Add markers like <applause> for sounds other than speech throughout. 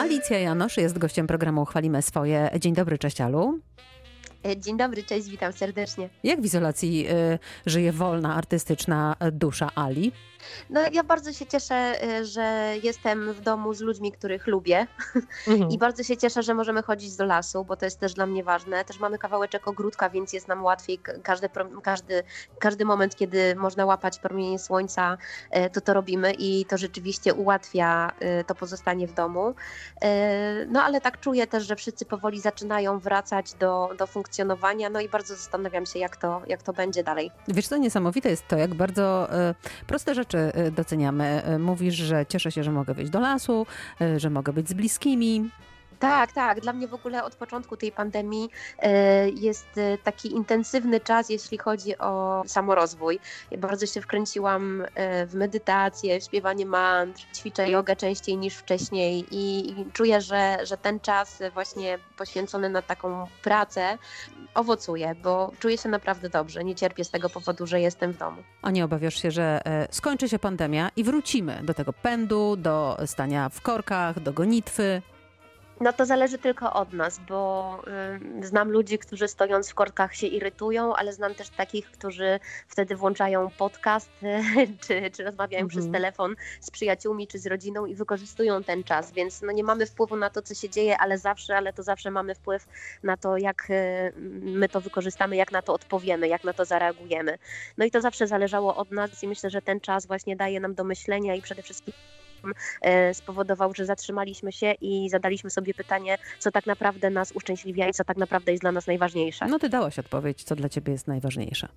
Alicja Janosz jest gościem programu Chwalimy Swoje. Dzień dobry, cześć Alu. E, dzień dobry, cześć, witam serdecznie. Jak w izolacji y, żyje wolna, artystyczna dusza Ali? No, ja bardzo się cieszę, y, że jestem w domu z ludźmi, których lubię mhm. i bardzo się cieszę, że możemy chodzić do lasu, bo to jest też dla mnie ważne. Też mamy kawałeczek ogródka, więc jest nam łatwiej każdy, każdy, każdy moment, kiedy można łapać promienie słońca, y, to to robimy i to rzeczywiście ułatwia y, to pozostanie w domu. No ale tak czuję też, że wszyscy powoli zaczynają wracać do, do funkcjonowania, no i bardzo zastanawiam się, jak to, jak to będzie dalej. Wiesz co, niesamowite jest to, jak bardzo proste rzeczy rzeczy y, doceniamy. Y, mówisz, że cieszę się, że mogę wyjść do lasu, y, że mogę być z bliskimi. Tak, tak. Dla mnie w ogóle od początku tej pandemii e, jest e, taki intensywny czas, jeśli chodzi o samorozwój. Ja bardzo się wkręciłam e, w medytację, w śpiewanie mantr, ćwiczę jogę częściej niż wcześniej i czuję, że, że ten czas właśnie poświęcony na taką pracę owocuje, bo czuję się naprawdę dobrze. Nie cierpię z tego powodu, że jestem w domu. A nie obawiasz się, że skończy się pandemia i wrócimy do tego pędu, do stania w korkach, do gonitwy? No to zależy tylko od nas, bo y, znam ludzi, którzy stojąc w korkach się irytują, ale znam też takich, którzy wtedy włączają podcast <laughs> czy, czy rozmawiają przez mhm. telefon z przyjaciółmi czy z rodziną i wykorzystują ten czas, więc no nie mamy wpływu na to, co się dzieje, ale zawsze, ale to zawsze mamy wpływ na to, jak y, my to wykorzystamy, jak na to odpowiemy, jak na to zareagujemy. No i to zawsze zależało od nas i myślę, że ten czas właśnie daje nam do myślenia i przede wszystkim E, spowodował, że zatrzymaliśmy się i zadaliśmy sobie pytanie, co tak naprawdę nas uszczęśliwia i co tak naprawdę jest dla nas najważniejsze. No ty dałaś odpowiedź, co dla ciebie jest najważniejsze.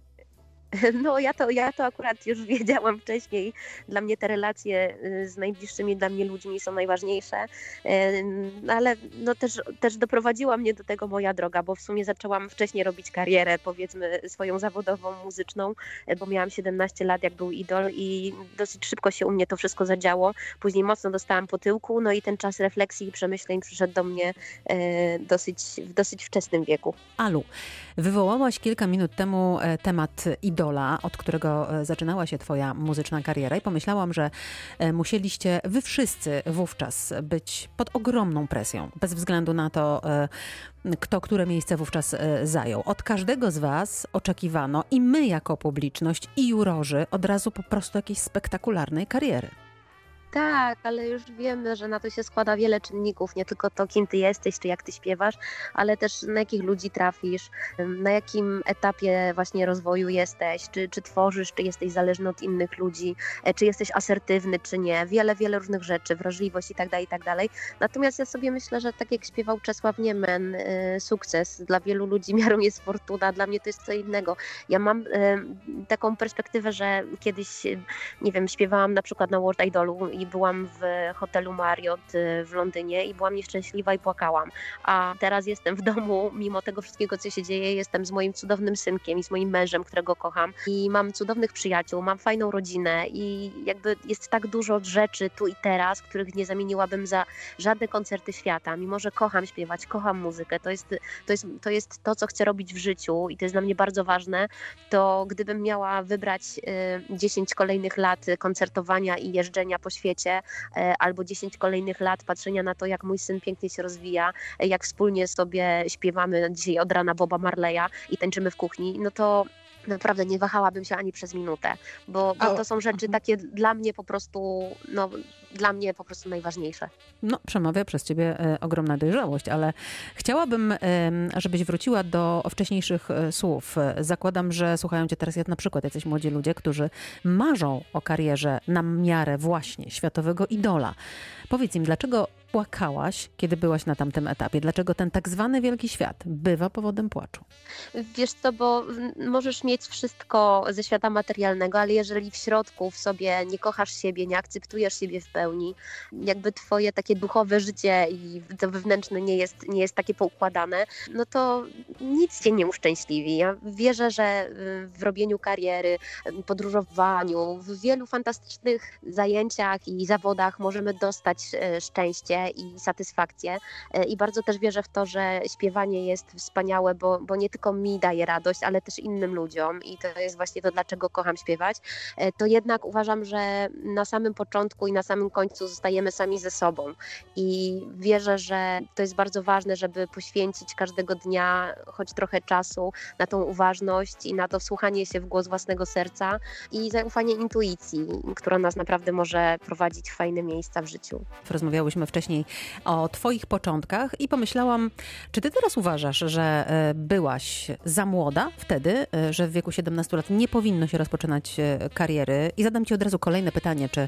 <laughs> No ja to, ja to akurat już <laughs> wiedziałam wcześniej. Dla mnie te relacje y, z najbliższymi dla mnie ludźmi są najważniejsze, ale no też, też doprowadziła mnie do tego moja droga, bo w sumie zaczęłam wcześniej robić karierę, powiedzmy swoją zawodową, muzyczną, e, bo miałam 17 lat, jak był idol i dosyć szybko się u mnie to wszystko zadziało. Później mocno dostałam po tyłku, no i ten czas refleksji i przemyśleń przyszedł do mnie dosyć, w dosyć wczesnym wieku. Alu, wywołałaś kilka minut temu e, temat idol idola, od którego e, zaczynała się Twoja muzyczna kariera, i pomyślałam, że e, musieliście Wy wszyscy wówczas być pod ogromną presją, bez względu na to, e, kto które miejsce wówczas zajął. Od każdego z Was oczekiwano, i my jako publiczność, i jurorzy, od razu po prostu jakiejś spektakularnej kariery. Tak, ale już wiemy, że na to się składa wiele czynników, nie tylko to, kim ty jesteś, czy jak ty śpiewasz, ale też na jakich ludzi trafisz, na jakim etapie właśnie rozwoju jesteś, czy, czy tworzysz, czy jesteś zależny od innych ludzi, e, czy jesteś asertywny, czy nie. Wiele, wiele różnych rzeczy, wrażliwość i tak dalej, i tak dalej. Natomiast ja sobie myślę, że tak jak śpiewał Czesław Niemen, e, sukces dla wielu ludzi <laughs> miarą jest fortuna, dla mnie to jest co innego. Ja mam taką perspektywę, że kiedyś, nie wiem, śpiewałam na przykład na World Idolu byłam w hotelu Marriott y, w Londynie i byłam nieszczęśliwa i płakałam. A teraz jestem w domu, mimo tego wszystkiego, co się dzieje, jestem z moim cudownym synkiem i z moim mężem, którego kocham. I mam cudownych przyjaciół, mam fajną rodzinę i jakby jest tak dużo rzeczy tu i teraz, których nie zamieniłabym za żadne koncerty świata. Mimo, że kocham śpiewać, kocham muzykę, to jest to, jest, to, jest to co chcę robić w życiu i to jest dla mnie bardzo ważne, to gdybym miała wybrać 10 y, kolejnych lat koncertowania i jeżdżenia po świecie, świecie, e, albo 10 kolejnych lat patrzenia na to, jak mój syn pięknie się rozwija, e, jak wspólnie sobie śpiewamy dzisiaj od rana Boba Marleya i tańczymy w kuchni, no to naprawdę nie wahałabym się ani przez minutę, bo, bo to są rzeczy mhm. takie dla mnie po prostu, no dla mnie po prostu najważniejsze. No, przemawia przez ciebie e, ogromna dojrzałość, ale chciałabym, żebyś wróciła do wcześniejszych e, słów. Zakładam, że słuchają cię teraz na przykład jacyś młodzi ludzie, którzy marzą o karierze na miarę właśnie światowego idola. Powiedz im, dlaczego płakałaś, kiedy byłaś na tamtym etapie? Dlaczego ten tak zwany wielki świat bywa powodem płaczu? Wiesz co, bo możesz mieć wszystko ze świata materialnego, ale jeżeli w środku w sobie nie kochasz siebie, nie akceptujesz siebie w pełni, jakby twoje takie duchowe życie i to wewnętrzne nie jest, nie jest takie poukładane, no to nic cię nie uszczęśliwi. Ja wierzę, że y, w robieniu kariery, podróżowaniu, w wielu fantastycznych zajęciach i zawodach możemy dostać y, szczęście i satysfakcję. E, I bardzo też wierzę w to, że śpiewanie jest wspaniałe, bo, bo nie tylko mi daje radość, ale też innym ludziom i to jest właśnie to, dlaczego kocham śpiewać. E, to jednak uważam, że na samym początku i na samym końcu zostajemy sami ze sobą. I wierzę, że to jest bardzo ważne, żeby poświęcić każdego dnia choć trochę czasu na tą uważność i na to wsłuchanie się w głos własnego serca i zaufanie intuicji, która nas naprawdę może prowadzić w fajne miejsca w życiu. Rozmawiałyśmy wcześniej o Twoich początkach i pomyślałam, czy Ty teraz uważasz, że e, byłaś za młoda wtedy, e, że w wieku 17 lat nie powinno się rozpoczynać e, kariery? I zadam Ci od razu kolejne pytanie, czy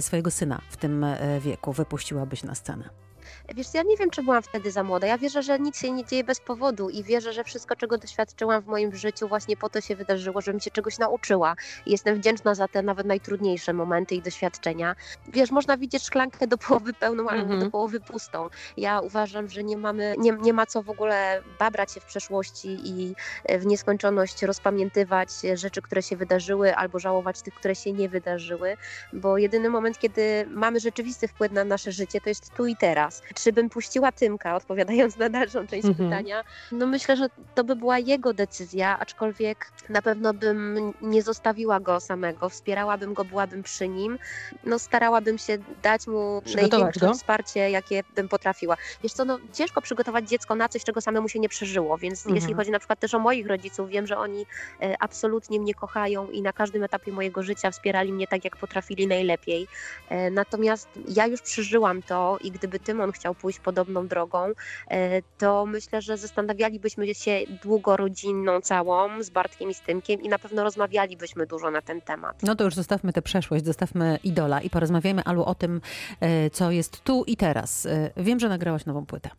swojego syna w tym wieku wypuściłabyś na scenę? Wiesz, ja nie wiem, czy byłam wtedy za młoda. Ja wierzę, że nic się nie dzieje bez powodu i wierzę, że wszystko, czego doświadczyłam w moim życiu, właśnie po to się wydarzyło, żebym się czegoś nauczyła. I jestem wdzięczna za te nawet najtrudniejsze momenty i doświadczenia. Wiesz, można widzieć szklankę do połowy pełną albo do mhm. połowy pustą. Ja uważam, że nie mamy, nie, nie ma co w ogóle babrać się w przeszłości i e, w nieskończoność rozpamiętywać rzeczy, które się wydarzyły, albo żałować tych, które się nie wydarzyły, bo jedyny moment, kiedy mamy rzeczywisty wpływ na nasze życie, to jest tu i teraz czy bym puściła Tymka, odpowiadając na dalszą część mhm. pytania? No myślę, że to by była jego decyzja, aczkolwiek na pewno bym nie zostawiła go samego, wspierałabym go, byłabym przy nim, no starałabym się dać mu największe go? wsparcie, jakie bym potrafiła. Wiesz co, no ciężko przygotować dziecko na coś, czego samemu się nie przeżyło, więc mhm. jeśli chodzi na przykład też o moich rodziców, wiem, że oni e, absolutnie mnie kochają i na każdym etapie mojego życia wspierali mnie tak, jak potrafili najlepiej. E, natomiast ja już przeżyłam to i gdyby Tymon chciał pójść podobną drogą, e, to myślę, że zastanawialibyśmy się długo rodzinną całą z Bartkiem i z Tymkiem i na pewno rozmawialibyśmy dużo na ten temat. No to już zostawmy tę przeszłość, zostawmy idola i porozmawiajmy Alu o tym, e, co jest tu i teraz. E, wiem, że nagrałaś nową płytę.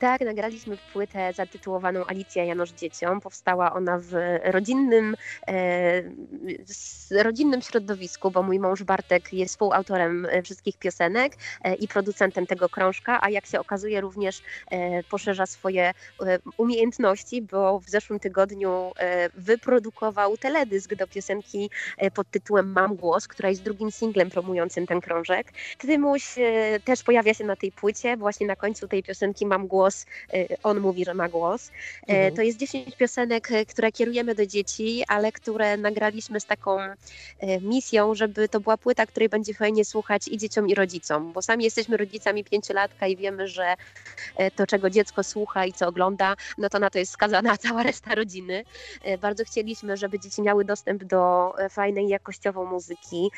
Tak, nagraliśmy płytę zatytułowaną Alicja Janosz Dzieciom. Powstała ona w rodzinnym, e, rodzinnym środowisku, bo mój mąż Bartek jest współautorem e, wszystkich piosenek e, i producentem tego krążka, a jak się okazuje również e, poszerza swoje e, umiejętności, bo w zeszłym tygodniu e, wyprodukował teledysk do piosenki pod tytułem Mam Głos, która jest drugim singlem promującym ten krążek. Tymuś też pojawia się na tej płycie, właśnie na końcu tej piosenki Mam głos, y, on mówi, że ma głos. Y, mhm. To jest 10 piosenek, y, które kierujemy do dzieci, ale które nagraliśmy z taką misją, żeby to była płyta, której będzie fajnie słuchać i dzieciom, i rodzicom, bo sami jesteśmy rodzicami pięciolatka i wiemy, że to, czego dziecko słucha i co ogląda, no to na to jest skazana <laughs> cała reszta rodziny. Bardzo chcieliśmy, żeby dzieci miały dostęp do fajnej, jakościowo muzyki.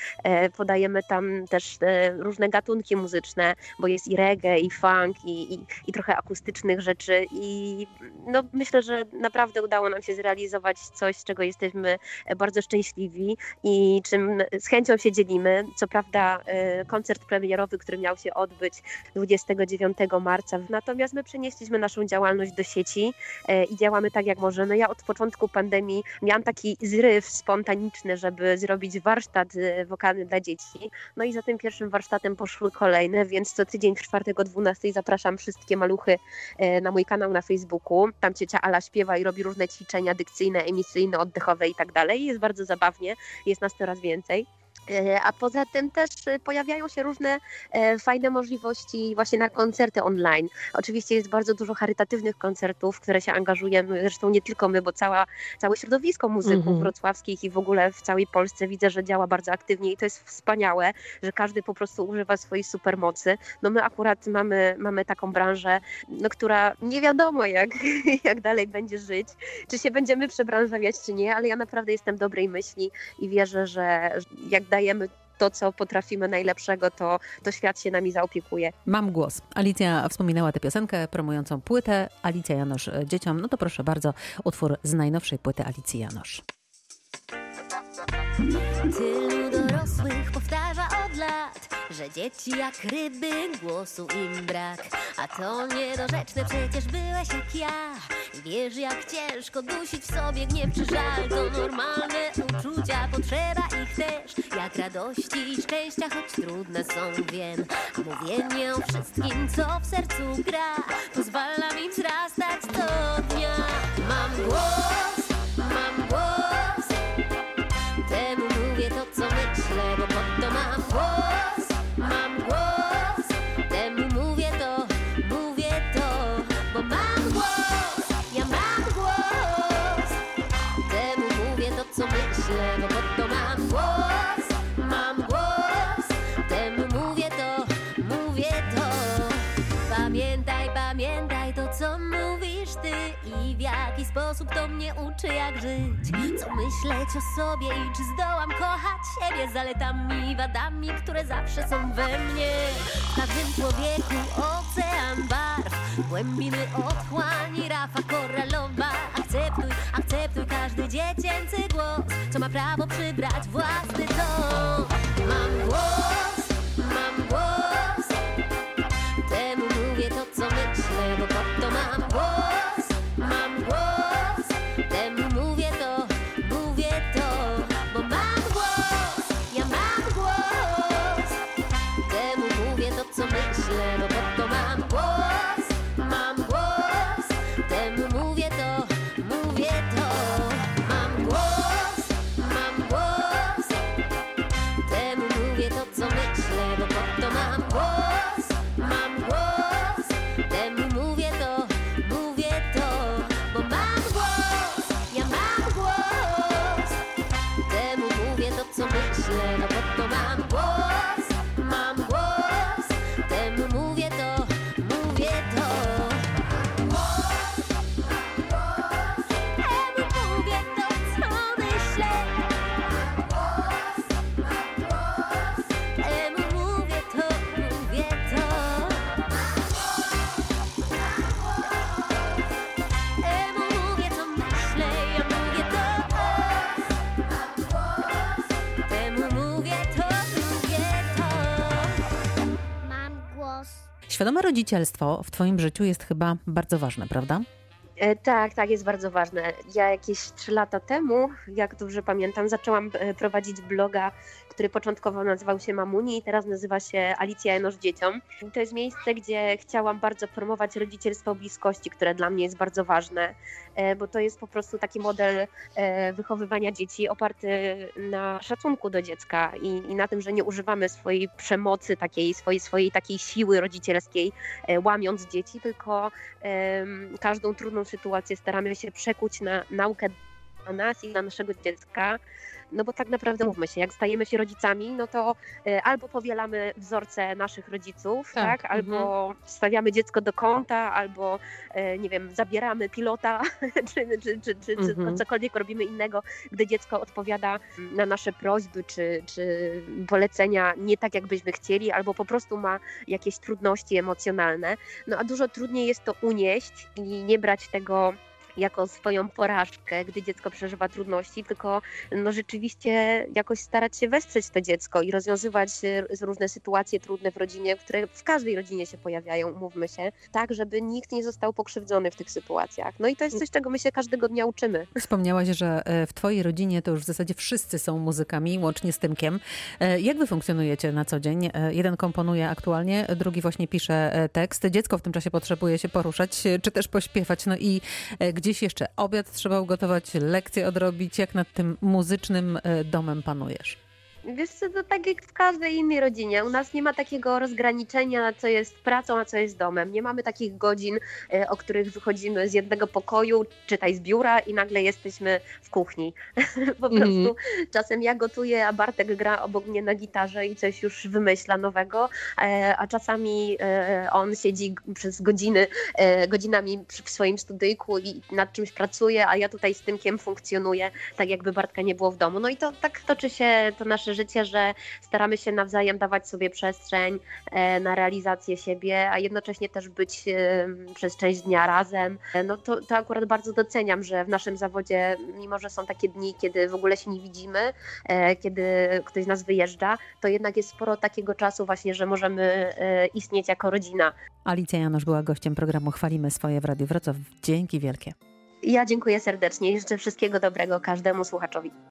Podajemy tam też różne gatunki muzyczne, bo jest i reggae, i funk, i, i, i trochę akustycznych rzeczy i no, myślę, że naprawdę udało nam się zrealizować coś, z czego jesteśmy bardzo szczęśliwi i czym z chęcią się dzielimy. Co prawda e, koncert premierowy, który miał się odbyć 29 marca, natomiast my przenieśliśmy naszą działalność do sieci e, i działamy tak jak możemy. Ja od początku pandemii miałam taki zryw spontaniczny, żeby zrobić warsztat e, wokalny dla dzieci. No i za tym pierwszym warsztatem poszły kolejne, więc co tydzień w czwartek o 12 zapraszam wszystkie maluchy E, na mój kanał na Facebooku. Tam ciocia Ala śpiewa i robi różne ćwiczenia dykcyjne, emisyjne, oddechowe i tak dalej. Jest bardzo zabawnie, jest nas coraz więcej. E, a poza tym też e, pojawiają się różne e, fajne możliwości właśnie na koncerty online. Oczywiście jest bardzo dużo charytatywnych koncertów, w które się angażujemy, zresztą nie tylko my, bo cała, całe środowisko muzyków mm -hmm. wrocławskich i w ogóle w całej Polsce widzę, że działa bardzo aktywnie i to jest wspaniałe, że każdy po prostu używa swojej supermocy. No my akurat mamy, mamy taką branżę, no, która nie wiadomo jak, <laughs> jak dalej będzie żyć, czy się będziemy przebranżawiać, czy nie, ale ja naprawdę jestem dobrej myśli i wierzę, że jak dajemy to, co potrafimy najlepszego, to, to świat się nami zaopiekuje. Mam głos. Alicja wspominała tę piosenkę promującą płytę Alicja Janosz dzieciom. No to proszę bardzo, utwór z najnowszej płyty Alicji Janosz. Tylu dorosłych powtarza od lat że dzieci jak ryby głosu im brak. A to niedorzeczne, przecież byłeś jak ja. Wiesz jak ciężko dusić w sobie gniew czy żal. To normalne uczucia, potrzeba ich też. Jak radości i szczęścia, choć trudne są, wiem. Mówienie o wszystkim, co w sercu gra. Pozwala mi wzrastać co dnia. Mam głos, Pamiętaj, to, co mówisz ty i w jaki sposób to mnie uczy, jak żyć. Co myśleć o sobie i czy zdołam kochać siebie zaletami, wadami, które zawsze są we mnie. W każdym człowieku ocean barw, głębiny otchłani, rafa koralowa. Akceptuj, akceptuj każdy dziecięcy głos, co ma prawo przybrać własny ton. 别走 Świadome rodzicielstwo w Twoim życiu jest chyba bardzo ważne, prawda? E, Tak, tak, jest bardzo ważne. Ja jakieś trzy lata temu, jak dobrze pamiętam, zaczęłam e, prowadzić bloga, który początkowo nazywał się Mamuni i teraz nazywa się Alicja Janosz Dzieciom. To jest miejsce, gdzie chciałam bardzo promować rodzicielstwo bliskości, które dla mnie jest bardzo ważne, e, bo to jest po prostu taki model e, wychowywania dzieci oparty na szacunku do dziecka i, i na tym, że nie używamy swojej przemocy, takiej swojej, swojej takiej siły rodzicielskiej, e, łamiąc dzieci, tylko każdą trudną sytuację staramy się przekuć na naukę dla nas i dla naszego dziecka. No bo tak naprawdę mówmy się, jak stajemy się rodzicami, no to e, albo powielamy wzorce naszych rodziców, Tak, tak, albo stawiamy dziecko do kąta, albo e, nie wiem, zabieramy pilota, <laughs> czy, czy, czy, czy, czy Mhm. cokolwiek robimy innego, gdy dziecko odpowiada na nasze prośby, czy, czy polecenia nie tak, jakbyśmy chcieli, albo po prostu ma jakieś trudności emocjonalne. No a dużo trudniej jest to unieść i nie brać tego jako swoją porażkę, gdy dziecko przeżywa trudności, tylko no rzeczywiście jakoś starać się wesprzeć to dziecko i rozwiązywać e, różne sytuacje trudne w rodzinie, które w każdej rodzinie się pojawiają, umówmy się, tak, żeby nikt nie został pokrzywdzony w tych sytuacjach. No i to jest coś, czego my się każdego dnia uczymy. Wspomniałaś, że e, w Twojej rodzinie to już w zasadzie wszyscy są muzykami, łącznie z Tymkiem. E, Jak Wy funkcjonujecie na co dzień? Jeden komponuje aktualnie, drugi właśnie pisze tekst. Dziecko w tym czasie potrzebuje się poruszać, czy też pośpiewać. No i e, gdzieś jeszcze obiad trzeba ugotować, lekcje odrobić. Jak nad tym muzycznym e, domem panujesz? Wiesz co, to tak jak w każdej innej rodzinie. U nas nie ma takiego rozgraniczenia, co jest pracą, a co jest domem. Nie mamy takich godzin, e, o których wychodzimy z jednego pokoju, czytaj z biura i nagle jesteśmy w kuchni. <laughs> po Mhm. prostu czasem ja gotuję, a Bartek gra obok mnie na gitarze i coś już wymyśla nowego, e, a czasami e, on siedzi przez godziny, godzinami w swoim studyjku i nad czymś pracuje, a ja tutaj z Tymkiem funkcjonuję tak jakby Bartka nie było w domu. No i to tak toczy się to nasze życie, że staramy się nawzajem dawać sobie przestrzeń e, na realizację siebie, a jednocześnie też być e, przez część dnia razem. E, No to, to akurat bardzo doceniam, że w naszym zawodzie, mimo że są takie dni, kiedy w ogóle się nie widzimy, kiedy ktoś z nas wyjeżdża, to jednak jest sporo takiego czasu właśnie, że możemy istnieć jako rodzina. Alicja Janosz była gościem programu Chwalimy swoje w Radiu Wrocław. Dzięki wielkie. Ja dziękuję serdecznie i życzę wszystkiego dobrego każdemu słuchaczowi.